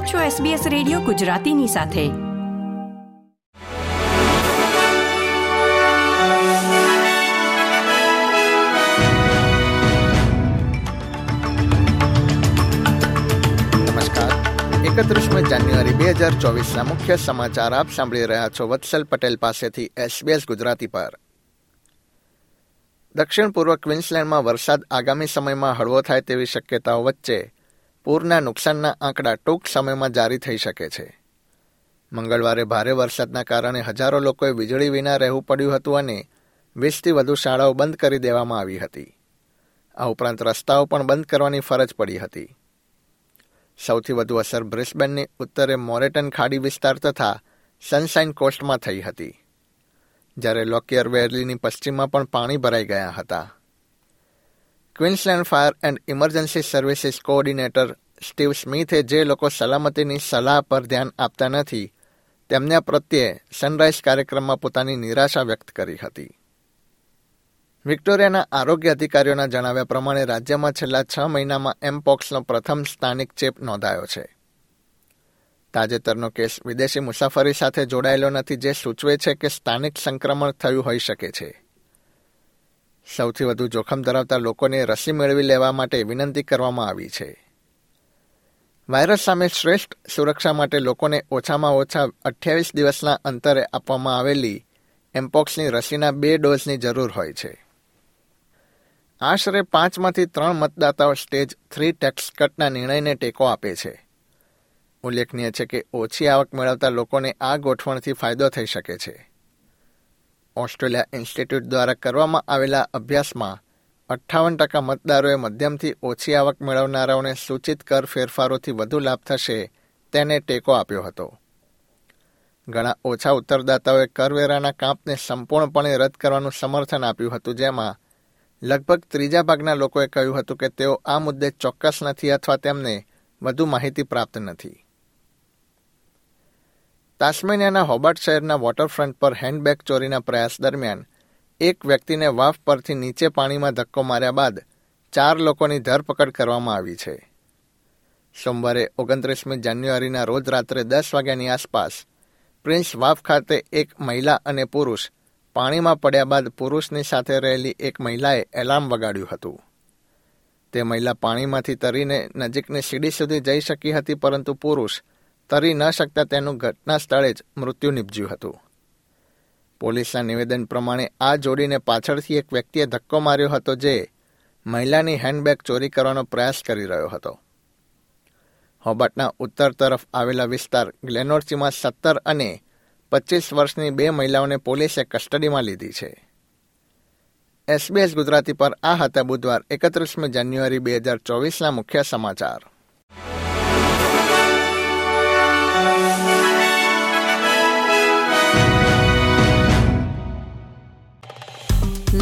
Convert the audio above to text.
આપ છો SBS radio ગુજરાતીની સાથે. નમસ્કાર. એકત્રીસમી જાન્યુઆરી બે હજાર ચોવીસના મુખ્ય સમાચાર આપ સાંભળી રહ્યા છો વત્સલ પટેલ પાસેથી એસબીએસ ગુજરાતી પર. દક્ષિણ પૂર્વ ક્વિન્સલેન્ડમાં વરસાદ આગામી સમયમાં હળવો થાય તેવી શક્યતાઓ વચ્ચે પૂરના નુકસાનના આંકડા ટૂંક સમયમાં જારી થઈ શકે છે. મંગળવારે ભારે વરસાદના કારણે હજારો લોકોએ વીજળી વિના રહેવું પડ્યું હતું અને વીસથી વધુ શાળાઓ બંધ કરી દેવામાં આવી હતી. આ ઉપરાંત રસ્તાઓ પણ બંધ કરવાની ફરજ પડી હતી. સૌથી વધુ અસર બ્રિસ્બેનની ઉત્તરે મોરેટન ખાડી વિસ્તાર તથા સનશાઇન કોસ્ટમાં થઈ હતી. જ્યારે લોકિયર વેરલીની પશ્ચિમમાં પણ પાણી ભરાઈ ગયા હતા. Queensland fire and emergency services coordinator Steve સ્મિથે જે લોકો સલામતીની સલાહ પર ધ્યાન આપતા નથી, તેમના પ્રત્યે સનરાઇઝ કાર્યક્રમમાં પોતાની નિરાશા વ્યક્ત કરી હતી. વિક્ટોરિયાના આરોગ્ય અધિકારીઓના જણાવ્યા પ્રમાણે રાજ્યમાં છેલ્લા છ મહિનામાં એમપોક્સનો પ્રથમ સ્થાનિક ચેપ નોંધાયો છે. તાજેતરનો કેસ વિદેશી મુસાફરી સાથે જોડાયેલો નથી, જે સૂચવે છે કે સ્થાનિક સંક્રમણ થયું હોઈ શકે છે. સૌથી વધુ જોખમ ધરાવતા લોકોને રસી મેળવી લેવા માટે વિનંતી કરવામાં આવી છે. વાયરસ સામે શ્રેષ્ઠ સુરક્ષા માટે લોકોને ઓછામાં ઓછા અઠ્યાવીસ દિવસના અંતરે આપવામાં આવેલી એમ્પોક્સની રસીના બે ડોઝની જરૂર હોય છે. આશરે પાંચમાંથી ત્રણ મતદાતાઓ સ્ટેજ થ્રી ટેક્સ કટના નિર્ણયને ટેકો આપે છે. ઉલ્લેખનીય છે કે ઓછી આવક મેળવતા લોકોને આ ગોઠવણથી ફાયદો થઈ શકે છે. ઓસ્ટ્રેલિયા ઇન્સ્ટિટ્યૂટ દ્વારા કરવામાં આવેલા અભ્યાસમાં અઠ્ઠાવન ટકા મતદારોએ મધ્યમથી ઓછી આવક મેળવનારાઓને સૂચિત કર ફેરફારોથી વધુ લાભ થશે તેને ટેકો આપ્યો હતો. ઘણા ઓછા ઉત્તરદાતાઓએ કરવેરાના કાપને સંપૂર્ણપણે રદ કરવાનું સમર્થન આપ્યું હતું, જેમાં લગભગ ત્રીજા ભાગના લોકોએ કહ્યું હતું કે તેઓ આ મુદ્દે ચોક્કસ નથી અથવા તેમને વધુ માહિતી પ્રાપ્ત નથી. તાસ્મેનિયાના હોબર્ટ શહેરના વોટરફ્રન્ટ પર હેન્ડબેગ ચોરીના પ્રયાસ દરમિયાન, એક વ્યક્તિને વાફ પરથી નીચે પાણીમાં ધક્કો માર્યા બાદ ચાર લોકોની ધરપકડ કરવામાં આવી છે. સોમવારે ઓગણત્રીસમી જાન્યુઆરીના રોજ રાત્રે દસ વાગ્યાની આસપાસ, પ્રિન્સ વાફ ખાતે એક મહિલા અને પુરુષ પાણીમાં પડ્યા બાદ પુરુષની સાથે રહેલી એક મહિલાએ એલાર્મ વગાડ્યું હતું. તે મહિલા પાણીમાંથી તરીને નજીકની સીડી સુધી જઈ શકી હતી, પરંતુ પુરુષ તરી ન શકતા તેનું ઘટના સ્થળે જ મૃત્યુ નીપજ્યું હતું. પોલીસના નિવેદન પ્રમાણે આ જોડીને પાછળથી એક વ્યક્તિએ ધક્કો માર્યો હતો જે મહિલાની હેન્ડબેગ ચોરી કરવાનો પ્રયાસ કરી રહ્યો હતો. હોબર્ટના ઉત્તર તરફ આવેલા વિસ્તાર ગ્લેનોર્ચીમાં સત્તર અને પચીસ વર્ષની બે મહિલાઓને પોલીસે કસ્ટડીમાં લીધી છે. એસબીએસ ગુજરાતી પર આ હતા બુધવાર, એકત્રીસમી જાન્યુઆરી બે હજાર ચોવીસના મુખ્ય સમાચાર.